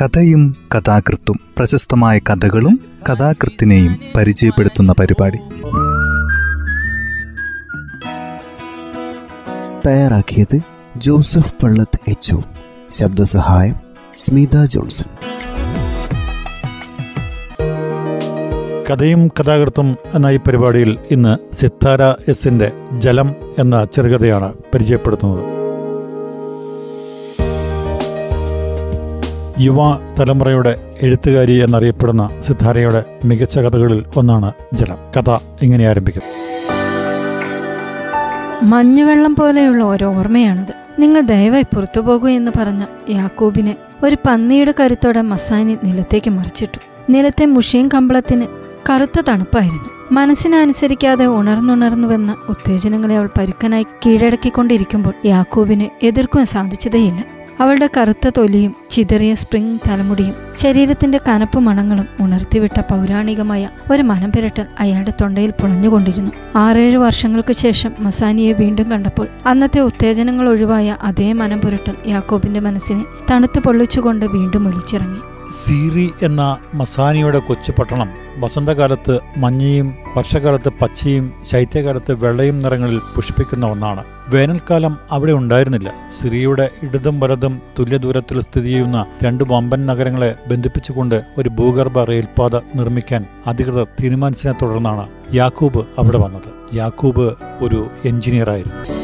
കഥയും കഥാകൃത്തും പ്രശസ്തമായ കഥകളും കഥാകൃത്തിനെയും പരിചയപ്പെടുത്തുന്ന പരിപാടി. തയ്യാറാക്കിയത് ജോസഫ് പള്ളത്ത് എച്ച് ശബ്ദസഹായം സ്മിത ജോൺസൺ. കഥയും കഥാകൃത്തും എന്ന ഈ പരിപാടിയിൽ ഇന്ന് സിത്താര എസിന്റെ ജലം എന്ന ചെറുകഥയാണ് പരിചയപ്പെടുത്തുന്നത്. യുവ തലമുറയുടെ എഴുത്തുകാരി എന്നറിയപ്പെടുന്ന സിദ്ധാരയുടെ മികച്ച കഥകളിൽ ഒന്നാണ് ജലം. കഥ ഇങ്ങനെ ആരംഭിക്കുന്നു. മഞ്ഞുവെള്ളം പോലെയുള്ള ഒരു ഓർമ്മയാണത്. നിങ്ങൾ ദയവായി പുറത്തു പോകൂ എന്ന് പറഞ്ഞ യാക്കൂബിനെ ഒരു പന്നിയുടെ കരുത്തോടെ മസാനി നിലത്തേക്ക് മറിച്ചിട്ടു. നിലത്തെ മുഷിയും കമ്പളത്തിന് കറുത്ത തണുപ്പായിരുന്നു. മനസ്സിനനുസരിക്കാതെ ഉണർന്നുണർന്നു വന്ന ഉത്തേജനങ്ങളെ അവൾ പരുക്കനായി കീഴടക്കിക്കൊണ്ടിരിക്കുമ്പോൾ യാക്കൂബിന് എതിർക്കുവാൻ സാധിച്ചതേയില്ല. അവളുടെ കറുത്ത തൊലിയും ചിതറിയ സ്പ്രിംഗ് തലമുടിയും ശരീരത്തിന്റെ കനപ്പ് മണങ്ങളും ഉണർത്തിവിട്ട പൗരാണികമായ ഒരു മനം പുരട്ടൽ അയാളുടെ തൊണ്ടയിൽ പുളഞ്ഞുകൊണ്ടിരുന്നു. ആറേഴ് വർഷങ്ങൾക്ക് ശേഷം മസാനിയെ വീണ്ടും കണ്ടപ്പോൾ അന്നത്തെ ഉത്തേജനങ്ങൾ ഒഴിവായ അതേ മനം പുരട്ടൽ യാക്കോബിന്റെ മനസ്സിനെ തണുത്തു പൊള്ളിച്ചുകൊണ്ട് വീണ്ടും ഒലിച്ചിറങ്ങി. സീറി എന്ന മസാനിയുടെ കൊച്ചു പട്ടണം വസന്തകാലത്ത് മഞ്ഞയും വർഷകാലത്ത് പച്ചയും ശൈത്യകാലത്ത് വെള്ളയും നിറങ്ങളിൽ പുഷ്പിക്കുന്ന ഒന്നാണ്. വേനൽക്കാലം അവിടെ ഉണ്ടായിരുന്നില്ല. സിറിയയുടെ ഇടതും വലതും തുല്യ ദൂരത്തിൽ സ്ഥിതി ചെയ്യുന്ന രണ്ട് വമ്പൻ നഗരങ്ങളെ ബന്ധിപ്പിച്ചുകൊണ്ട് ഒരു ഭൂഗർഭ റെയിൽപാത നിർമ്മിക്കാൻ അധികൃതർ തീരുമാനിച്ചതിനെ തുടർന്നാണ് യാക്കൂബ് അവിടെ വന്നത്. യാക്കൂബ് ഒരു എഞ്ചിനീയറായിരുന്നു.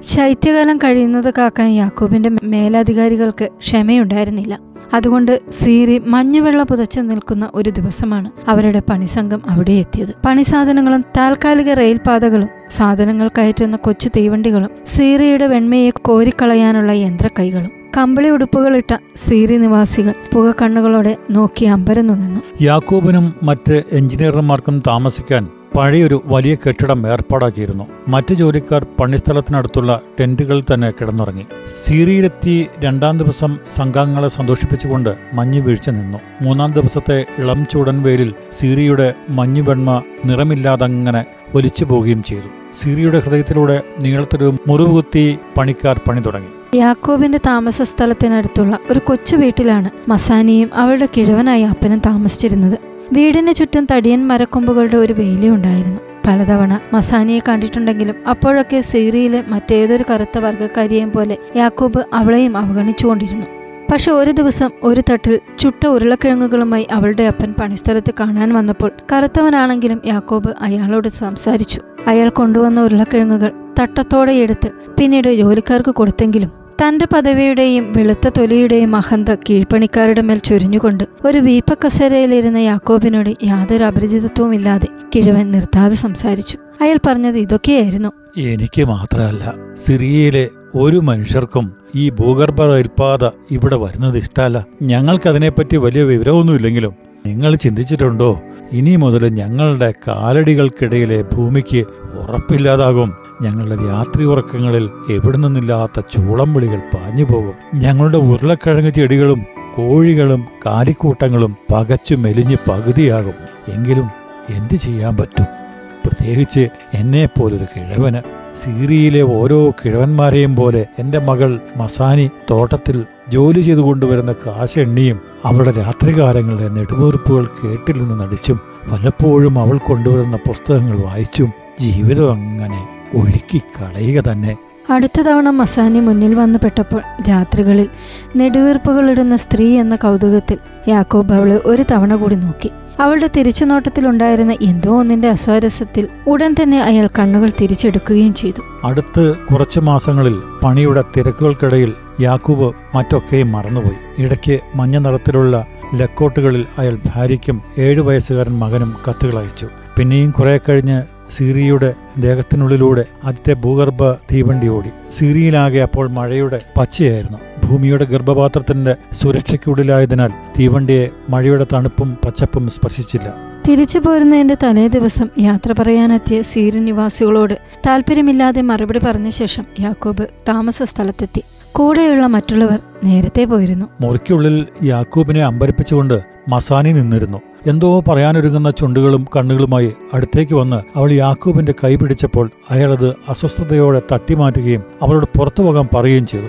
ശൈത്യകാലം കഴിയുന്നത് കാക്കാൻ യാക്കൂബിന്റെ മേലധികാരികൾക്ക് ക്ഷമയുണ്ടായിരുന്നില്ല. അതുകൊണ്ട് സീറി മഞ്ഞുവെള്ള പുതച്ചു നിൽക്കുന്ന ഒരു ദിവസമാണ് അവരുടെ പണിസംഘം അവിടെ എത്തിയത്. പണിസാധനങ്ങളും താൽക്കാലിക റെയിൽപാതകളും സാധനങ്ങൾ കയറ്റുന്ന കൊച്ചു തീവണ്ടികളും സീറിയുടെ വെണ്മയെ കോരിക്കളയാനുള്ള യന്ത്രക്കൈകളും. കമ്പിളി ഉടുപ്പുകളിട്ട സീറി നിവാസികൾ പുക കണ്ണുകളോടെ നോക്കി അമ്പരന്നു നിന്നു. യാക്കോബിനും മറ്റ് എഞ്ചിനീയർമാർക്കും താമസിക്കാൻ പഴയൊരു വലിയ കെട്ടിടം ഏർപ്പാടാക്കിയിരുന്നു. മറ്റു ജോലിക്കാർ പണിസ്ഥലത്തിനടുത്തുള്ള ടെന്റുകളിൽ തന്നെ കിടന്നുറങ്ങി. സീറിയിലെത്തി രണ്ടാം ദിവസം സംഘാംഗങ്ങളെ സന്തോഷിപ്പിച്ചുകൊണ്ട് മഞ്ഞു വീഴ്ച നിന്നു. മൂന്നാം ദിവസത്തെ ഇളം ചൂടൻ വെയിലിൽ സീറിയുടെ മഞ്ഞുവെണ്മ നിറമില്ലാതങ്ങനെ ഒലിച്ചു പോവുകയും ചെയ്തു. സീറിയുടെ ഹൃദയത്തിലൂടെ നീളത്തിലും മുറിവുകുത്തി പണിക്കാർ പണി തുടങ്ങി യാക്കോബിന്റെ താമസ സ്ഥലത്തിനടുത്തുള്ള ഒരു കൊച്ചു വീട്ടിലാണ് മസാനിയും അവളുടെ കിഴവനായ അപ്പനും താമസിച്ചിരുന്നത്. വീടിന് ചുറ്റും തടിയൻ മരക്കൊമ്പുകളുടെ ഒരു വേലിയുണ്ടായിരുന്നു പലതവണ മസാനിയെ കണ്ടിട്ടുണ്ടെങ്കിലും അപ്പോഴൊക്കെ സീറിയിലെ മറ്റേതൊരു കറുത്ത വർഗക്കാരിയെയും പോലെ യാക്കോബ് അവളെയും അവഗണിച്ചുകൊണ്ടിരുന്നു. പക്ഷെ ഒരു ദിവസം ഒരു തട്ടിൽ ചുട്ട ഉരുളക്കിഴങ്ങുകളുമായി അവളുടെ അപ്പൻ പണിസ്ഥലത്ത് കാണാൻ വന്നപ്പോൾ കറുത്തവനാണെങ്കിലും യാക്കോബ് അയാളോട് സംസാരിച്ചു. അയാൾ കൊണ്ടുവന്ന ഉരുളക്കിഴങ്ങുകൾ തട്ടത്തോടെ എടുത്ത് പിന്നീട് ജോലിക്കാർക്ക് കൊടുത്തെങ്കിലും തന്റെ പദവിയുടെയും വെളുത്ത തൊലിയുടെയും അഹന്ത കീഴ്പ്പണിക്കാരുടെ മേൽ ചൊരിഞ്ഞുകൊണ്ട് ഒരു വീപ്പക്കസേരയിലിരുന്ന യാക്കോബിനോട് യാതൊരു അപരിചിതത്വവും ഇല്ലാതെ കിഴവൻ നിർത്താതെ സംസാരിച്ചു. അയാൾ പറഞ്ഞത് ഇതൊക്കെയായിരുന്നു. എനിക്ക് മാത്രമല്ല സിറിയയിലെ ഒരു മനുഷ്യർക്കും ഈ ഭൂഗർഭ റെയിൽപാത ഇവിടെ വരുന്നത് ഇഷ്ടമല്ല. ഞങ്ങൾക്കതിനെപ്പറ്റി വലിയ വിവരമൊന്നുമില്ലെങ്കിലും നിങ്ങൾ ചിന്തിച്ചിട്ടുണ്ടോ? ഇനി മുതൽ ഞങ്ങളുടെ കാലടികൾക്കിടയിലെ ഭൂമിക്ക് ഉറപ്പില്ലാതാകും. ഞങ്ങളുടെ രാത്രി ഉറക്കങ്ങളിൽ എവിടെ നിന്നില്ലാത്ത ചൂളം വിളികൾ പാഞ്ഞു പോകും. ഞങ്ങളുടെ ഉരുളക്കിഴങ്ങ് ചെടികളും കോഴികളും കാലിക്കൂട്ടങ്ങളും പകച്ചു മെലിഞ്ഞ് പകുതിയാകും. എങ്കിലും എന്തു ചെയ്യാൻ പറ്റും? പ്രത്യേകിച്ച് എന്നെപ്പോലൊരു കിഴവന്. സീറിയയിലെ ഓരോ കിഴവന്മാരെയും പോലെ എന്റെ മകൾ മസാനി തോട്ടത്തിൽ ജോലി ചെയ്തു കൊണ്ടുവരുന്ന കാശെണ്ണിയും അവളുടെ രാത്രികാലങ്ങളിലെ നെടുവീർപ്പുകൾ കേട്ടില്ലെന്ന് നടിച്ചും വല്ലപ്പോഴും അവൾ കൊണ്ടുവരുന്ന പുസ്തകങ്ങൾ വായിച്ചും ജീവിതം അങ്ങനെ ഒഴുക്കി കളയുക തന്നെ. അടുത്ത തവണ മസാനി മുന്നിൽ വന്നുപെട്ടപ്പോൾ രാത്രികളിൽ നെടുവീർപ്പുകളിടുന്ന സ്ത്രീ എന്ന കൗതുകത്തിൽ യാക്കോബ് അവളെ ഒരു തവണ കൂടി നോക്കി. അവളുടെ തിരിച്ചുനോട്ടത്തിലുണ്ടായിരുന്ന എന്തോ ഒന്നിന്റെ അസ്വാരസ്യത്തിൽ ഉടൻ തന്നെ അയാൾ കണ്ണുകൾ തിരിച്ചെടുക്കുകയും ചെയ്തു. അടുത്ത് കുറച്ചു മാസങ്ങളിൽ പണിയുടെ തിരക്കുകൾക്കിടയിൽ യാക്കൂബ് മറ്റൊക്കെയും മറന്നുപോയി. ഇടയ്ക്ക് മഞ്ഞ നിറത്തിലുള്ള ലക്കോട്ടുകളിൽ അയാൾ ഭാര്യയ്ക്കും ഏഴു വയസ്സുകാരൻ മകനും കത്തുകൾ അയച്ചു. പിന്നെയും കുറെ കഴിഞ്ഞ് സീറിയയുടെ ദേഹത്തിനുള്ളിലൂടെ ആദ്യത്തെ ഭൂഗർഭ തീവണ്ടി ഓടി. സീറിയയിലാകെ അപ്പോൾ മഴയുടെ പച്ചയായിരുന്നു. ഭൂമിയുടെ ഗർഭപാത്രത്തിന്റെ സുരക്ഷയ്ക്കുള്ളിലായതിനാൽ തീവണ്ടിയെ മഴയുടെ തണുപ്പും പച്ചപ്പും സ്പർശിച്ചില്ല. തിരിച്ചു പോരുന്നതിന്റെ തലേ ദിവസം യാത്ര പറയാനെത്തിയ സീരി നിവാസികളോട് താല്പര്യമില്ലാതെ മറുപടി പറഞ്ഞ ശേഷം യാക്കോബ് താമസ സ്ഥലത്തെത്തി. കൂടെയുള്ള മറ്റുള്ളവർ നേരത്തെ പോയിരുന്നു. മുറിക്കുള്ളിൽ യാക്കൂബിനെ അമ്പരിപ്പിച്ചുകൊണ്ട് മസാനി നിന്നിരുന്നു. എന്തോ പറയാനൊരുങ്ങുന്ന ചുണ്ടുകളും കണ്ണുകളുമായി അടുത്തേക്ക് വന്ന് അവൾ യാക്കൂബിന്റെ കൈ പിടിച്ചപ്പോൾ അയാളത് അസ്വസ്ഥതയോടെ തട്ടിമാറ്റുകയും അവളോട് പുറത്തു പോകാൻ പറയുകയും ചെയ്തു.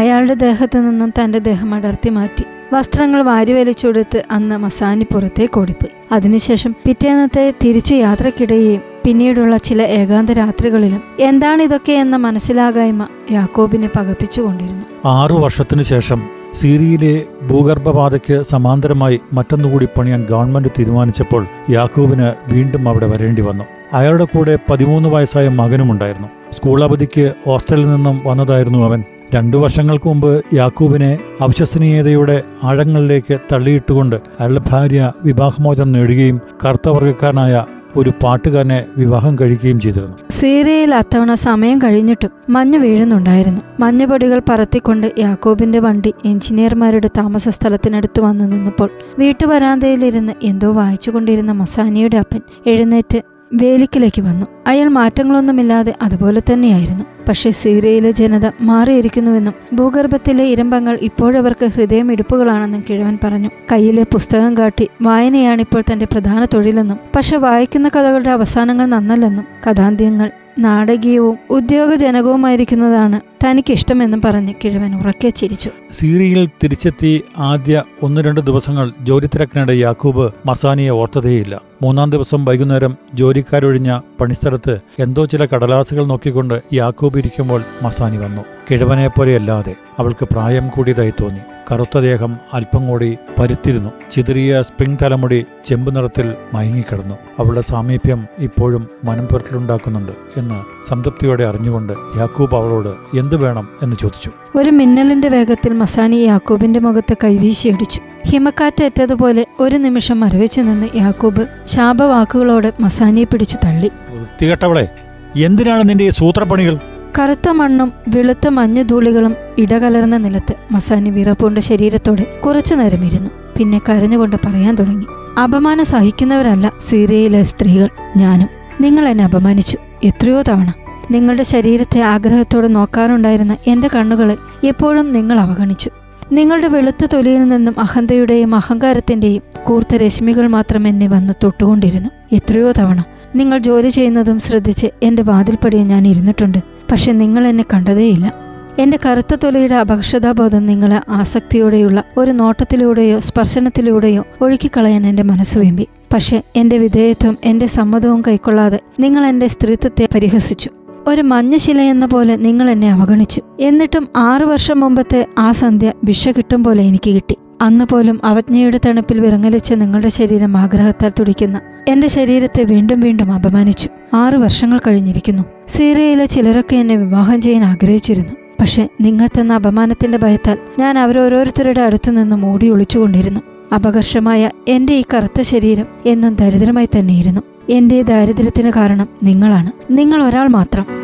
അയാളുടെ ദേഹത്തു നിന്നും തന്റെ ദേഹം അടർത്തി മാറ്റി. വസ്ത്രങ്ങൾ വാരി വലിച്ചെടുത്ത് അന്ന് മസാനി പുറത്തേക്ക് ഓടിപ്പോയി. അതിനുശേഷം പിറ്റേന്നത്തെ തിരിച്ചു യാത്രക്കിടയെയും പിന്നീടുള്ള ചില ഏകാന്ത രാത്രികളിലും എന്താണിതൊക്കെ എന്ന മനസ്സിലാകായ്മ യാക്കോബിനെ പകപ്പിച്ചുകൊണ്ടിരുന്നു. ആറു വർഷത്തിനു ശേഷം സിറിയയിലെ ഭൂഗർഭപാതയ്ക്ക് സമാന്തരമായി മറ്റൊന്നുകൂടി പണിയാൻ ഗവൺമെന്റ് തീരുമാനിച്ചപ്പോൾ യാക്കൂബിന് വീണ്ടും അവിടെ വരേണ്ടി വന്നു. അയാളുടെ കൂടെ പതിമൂന്ന് വയസ്സായ മകനുമുണ്ടായിരുന്നു സ്കൂൾ അവധിക്ക് ഹോസ്റ്റലിൽ നിന്നും വന്നതായിരുന്നു അവൻ. രണ്ടു വർഷങ്ങൾക്ക് മുമ്പ് യാക്കൂബിനെ അവിശ്വസനീയതയുടെ ആഴങ്ങളിലേക്ക് തള്ളിയിട്ടുകൊണ്ട് അയാളുടെ ഭാര്യ വിവാഹമോചനം നേടുകയും കറുത്തവർഗക്കാരനായ ഒരു പാട്ടുകാരനെ വിവാഹം കഴിക്കുകയും ചെയ്തിരുന്നു. സീറിയയിൽ അത്തവണ സമയം കഴിഞ്ഞിട്ടും മഞ്ഞ് വീഴുന്നുണ്ടായിരുന്നു. മഞ്ഞുപൊടികൾ പറത്തിക്കൊണ്ട് യാക്കോബിന്റെ വണ്ടി എഞ്ചിനീയർമാരുടെ താമസ സ്ഥലത്തിനടുത്ത് വന്നു നിന്നപ്പോൾ വീട്ടുവരാന്തയിലിരുന്ന് എന്തോ വായിച്ചുകൊണ്ടിരുന്ന മസാനിയുടെ അപ്പൻ എഴുന്നേറ്റ് വേലിക്കലേക്ക് വന്നു. അയാൾ മാറ്റങ്ങളൊന്നുമില്ലാതെ അതുപോലെ തന്നെയായിരുന്നു. പക്ഷേ സീറിയയിലെ ജനത മാറിയിരിക്കുന്നുവെന്നും ഭൂഗർഭത്തിലെ ഇരമ്പങ്ങൾ ഇപ്പോഴവർക്ക് ഹൃദയമിടിപ്പുകളാണെന്നും കിഴവൻ പറഞ്ഞു. കയ്യിലെ പുസ്തകം കാട്ടി വായനയാണിപ്പോൾ തന്റെ പ്രധാന തൊഴിലെന്നും പക്ഷെ വായിക്കുന്ന കഥകളുടെ അവസാനങ്ങൾ നന്നല്ലെന്നും കഥാന്ത്യങ്ങൾ നാടകീയവും ഉദ്യോഗജനകവുമായിരിക്കുന്നതാണ് തനിക്ക് ഇഷ്ടമെന്നും പറഞ്ഞ് കിഴവൻ ഉറക്കെ ചിരിച്ചു. സീറിയയിൽ തിരിച്ചെത്തി ആദ്യ ഒന്ന് രണ്ട് ദിവസങ്ങൾ ജോലി തിരക്കിനിടെ യാക്കൂബ് മസാനിയെ ഓർത്തതേയില്ല. മൂന്നാം ദിവസം വൈകുന്നേരം ജോലിക്കാരൊഴിഞ്ഞ പണിസ്ഥലത്ത് എന്തോ ചില കടലാസുകൾ നോക്കിക്കൊണ്ട് യാക്കൂബ് ഇരിക്കുമ്പോൾ മസാനി വന്നു. കിഴവനെ പോലെയല്ലാതെ അവൾക്ക് പ്രായം കൂടിയതായി തോന്നി. കറുത്ത ദേഹം അല്പം കൂടി പരുത്തിരുന്നു. ചിതറിയ സ്പ്രിംഗ് തലമുടി ചെമ്പ് നിറത്തിൽ മയങ്ങിക്കിടന്നു. അവളുടെ സാമീപ്യം ഇപ്പോഴും മനം പുരട്ടിലുണ്ടാക്കുന്നുണ്ട് എന്ന് സംതൃപ്തിയോടെ അറിഞ്ഞുകൊണ്ട് യാക്കൂബ് അവളോട് എന്തു വേണം? എന്ന് ചോദിച്ചു. ഒരു മിന്നലിന്റെ വേഗത്തിൽ മസാനി യാക്കൂബിന്റെ മുഖത്ത് കൈവീശിയടിച്ചു. ഹിമക്കാറ്റേറ്റതുപോലെ ഒരു നിമിഷം മരവിച്ചു നിന്ന് യാക്കൂബ് ശാപവാക്കുകളോട് മസാനിയെ പിടിച്ചു തള്ളി. വൃത്തികെട്ടവളെ എന്തിനാണ് നിന്റെ ഈ സൂത്രപ്പണികൾ? കറുത്ത മണ്ണും വെളുത്ത മഞ്ഞുധൂളികളും ഇടകലർന്ന നിലത്ത് മസാനി വിറപ്പുണ്ട ശരീരത്തോടെ. കുറച്ചു നേരം ഇരുന്നു. പിന്നെ കരഞ്ഞുകൊണ്ട് പറയാൻ തുടങ്ങി. അപമാനം സഹിക്കുന്നവരല്ല സീറിയയിലെ സ്ത്രീകൾ. ഞാനും. നിങ്ങൾ എന്നെ അപമാനിച്ചു. എത്രയോ തവണ. നിങ്ങളുടെ ശരീരത്തെ ആഗ്രഹത്തോടെ നോക്കാനുണ്ടായിരുന്ന എന്റെ കണ്ണുകളെ എപ്പോഴും നിങ്ങൾ അവഗണിച്ചു. നിങ്ങളുടെ വെളുത്ത തൊലിയിൽ നിന്നും അഹന്തയുടെയും അഹങ്കാരത്തിന്റെയും കൂർത്ത രശ്മികൾ മാത്രം എന്നെ വന്ന് തൊട്ടുകൊണ്ടിരുന്നു. എത്രയോ തവണ. നിങ്ങൾ ജോലി ചെയ്യുന്നതും ശ്രദ്ധിച്ച് എന്റെ വാതിൽപ്പടിയെ ഞാൻ ഇരുന്നിട്ടുണ്ട്. പക്ഷെ നിങ്ങൾ എന്നെ കണ്ടതേയില്ല. എന്റെ കറുത്ത തൊലിയുടെ അപകർഷതാബോധം നിങ്ങളെ ആസക്തിയോടെയുള്ള ഒരു നോട്ടത്തിലൂടെയോ സ്പർശനത്തിലൂടെയോ ഒഴുക്കിക്കളയാൻ എന്റെ മനസ്സ് വേമ്പി. പക്ഷെ എന്റെ വിധേയത്വം എന്റെ സമ്മതവും കൈക്കൊള്ളാതെ നിങ്ങൾ എന്റെ സ്ത്രീത്വത്തെ പരിഹസിച്ചു. ഒരു മഞ്ഞശില എന്ന പോലെ നിങ്ങൾ എന്നെ അവഗണിച്ചു. എന്നിട്ടും ആറു വർഷം മുമ്പത്തെ ആ സന്ധ്യ ഭിക്ഷ കിട്ടും പോലെ എനിക്ക് കിട്ടി. അന്ന് പോലും അവജ്ഞയുടെ തണുപ്പിൽ വിറങ്ങലിച്ച നിങ്ങളുടെ ശരീരം ആഗ്രഹത്താൽ തുടിക്കുന്ന എന്റെ ശരീരത്തെ വീണ്ടും വീണ്ടും അപമാനിച്ചു. ആറു വർഷങ്ങൾ കഴിഞ്ഞിരിക്കുന്നു. സീറിയയിലെ ചിലരൊക്കെ എന്നെ വിവാഹം ചെയ്യാൻ ആഗ്രഹിച്ചിരുന്നു. പക്ഷെ നിങ്ങൾ തന്ന അപമാനത്തിന്റെ ഭയത്താൽ ഞാൻ അവരോരോരുത്തരുടെ അടുത്തു നിന്നും ഓടി ഒളിച്ചുകൊണ്ടിരുന്നു. അപകർഷമായ എന്റെ ഈ കറുത്ത ശരീരം എന്നും ദരിദ്രമായി തന്നെയിരുന്നു. എന്റെ ഈ ദാരിദ്ര്യത്തിന് കാരണം നിങ്ങളാണ്. നിങ്ങൾ ഒരാൾ മാത്രം.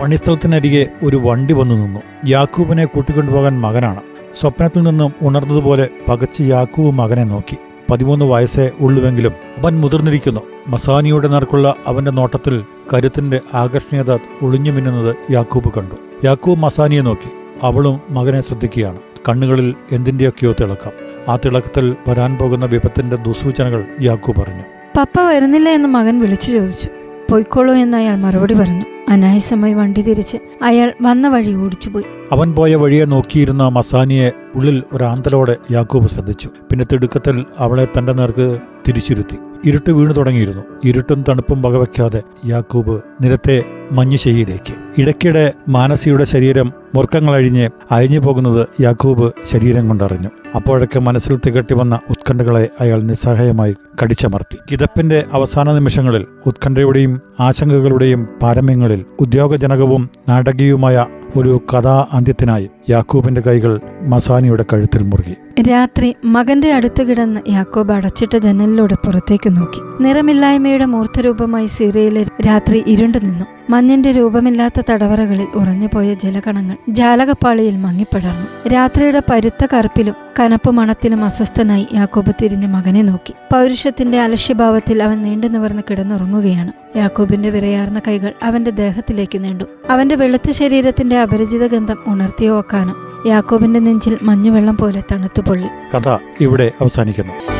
പണിസ്ഥലത്തിനരികെ ഒരു വണ്ടി വന്നു നിന്നു. യാക്കൂബിനെ കൂട്ടിക്കൊണ്ടുപോകാൻ മകനാണ്. സ്വപ്നത്തിൽ നിന്നും ഉണർന്നതുപോലെ പകച്ച് യാക്കൂബ് മകനെ നോക്കി. പതിമൂന്ന് വയസ്സേ ഉള്ളുവെങ്കിലും അവൻ മുതിർന്നിരിക്കുന്നു. മസാനിയുടെ നേർക്കുള്ള അവന്റെ നോട്ടത്തിൽ കരുത്തിന്റെ ആകർഷണീയത ഒളിഞ്ഞു മിന്നുന്നത് യാക്കൂബ് കണ്ടു. യാക്കൂബ് മസാനിയെ നോക്കി. അവളും മകനെ ശ്രദ്ധിക്കുകയാണ്. കണ്ണുകളിൽ എന്തിന്റെയൊക്കെയോ തിളക്കം. ആ തിളക്കത്തിൽ വരാൻ പോകുന്ന വിപത്തിന്റെ ദുസൂചനകൾ യാക്കൂബ് പറഞ്ഞു പപ്പ വരുന്നില്ല എന്ന് മകൻ വിളിച്ചു ചോദിച്ചു. പൊയ്ക്കോളൂ എന്ന് അയാൾ മറുപടി പറഞ്ഞു. അനായാസമായി വണ്ടി തിരിച്ച് അയാൾ വന്ന വഴി ഓടിച്ചുപോയി. അവൻ പോയ വഴിയെ നോക്കിയിരുന്ന മസാനിയെ ഉള്ളിൽ ഒരാന്തലോടെ യാക്കൂബ് ശ്രദ്ധിച്ചു. പിന്നെ തിടുക്കത്തിൽ അവളെ തന്റെ നേർക്ക് തിരിച്ചിരുത്തി. ഇരുട്ട് വീണു തുടങ്ങിയിരുന്നു. ഇരുട്ടും തണുപ്പും വകവയ്ക്കാതെ യാക്കൂബ് നിരത്തെ മഞ്ഞുശൈയിലേക്ക് ഇടയ്ക്കിടെ മാനസിയുടെ ശരീരം മുറുക്കങ്ങളഴിഞ്ഞ് അയഞ്ഞു പോകുന്നത് യാക്കൂബ് ശരീരം കൊണ്ടറിഞ്ഞു. അപ്പോഴൊക്കെ മനസ്സിൽ തികട്ടി വന്ന ഉത്കണ്ഠകളെ അയാൾ നിസ്സഹായമായി കടിച്ചമർത്തി. കിതപ്പിന്റെ അവസാന നിമിഷങ്ങളിൽ ഉത്കണ്ഠയുടെയും ആശങ്കകളുടെയും പാരമ്യങ്ങളിൽ ഉദ്യോഗജനകവും നാടകീയവുമായ ഒരു കഥാ അന്ത്യത്തിനായി യാക്കൂബിന്റെ കൈകൾ മസാനിയുടെ കഴുത്തിൽ മുറുകി. രാത്രി മകന്റെ അടുത്ത് കിടന്ന് യാക്കോബ് അടച്ചിട്ട ജനലിലൂടെ പുറത്തേക്ക് നോക്കി. നിറമില്ലായ്മയുടെ മൂർത്തരൂപമായി സീറിയയിലെ രാത്രി ഇരുണ്ടു നിന്നു. മഞ്ഞിന്റെ രൂപമില്ലാത്ത തടവറകളിൽ ഉറഞ്ഞുപോയ ജലകണങ്ങൾ ജാലകപ്പാളിയിൽ മങ്ങിപ്പടർന്നു. രാത്രിയുടെ പരുത്ത കറുപ്പിലും കനപ്പ് മണത്തിലും അസ്വസ്ഥനായി യാക്കോബ് തിരിഞ്ഞ് മകനെ നോക്കി. പൗരുഷത്തിന്റെ അലക്ഷ്യഭാവത്തിൽ അവൻ നീണ്ടു നിവർന്ന് കിടന്നുറങ്ങുകയാണ്. യാക്കോബിന്റെ വിറയാർന്ന കൈകൾ അവന്റെ ദേഹത്തിലേക്ക് നീണ്ടു. അവന്റെ വെളുത്ത ശരീരത്തിന്റെ അപരിചിത ഗന്ധം ഉണർത്തിയോക്കാനും യാക്കോബിന്റെ നെഞ്ചിൽ മഞ്ഞുവെള്ളം പോലെ തണുത്തുപൊള്ളി. കഥ ഇവിടെ അവസാനിക്കുന്നു.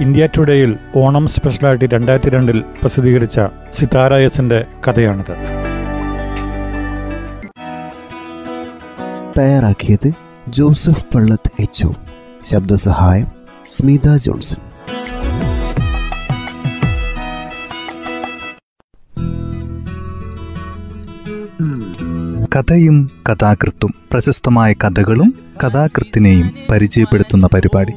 ഇന്ത്യ ടുഡേയിൽ ഓണം സ്പെഷ്യലായിട്ട് രണ്ടായിരത്തി രണ്ടിൽ പ്രസിദ്ധീകരിച്ച സിതാര എസിന്റെ കഥയാണിത്. തയ്യാറാക്കിയത് ജോസഫ് പള്ളത്ത് എച്ച് ശബ്ദസഹായം സ്മിത ജോൺസൺ. കഥയും കഥാകൃത്തും പ്രശസ്തമായ കഥകളും കഥാകൃത്തിനെയും പരിചയപ്പെടുത്തുന്ന പരിപാടി.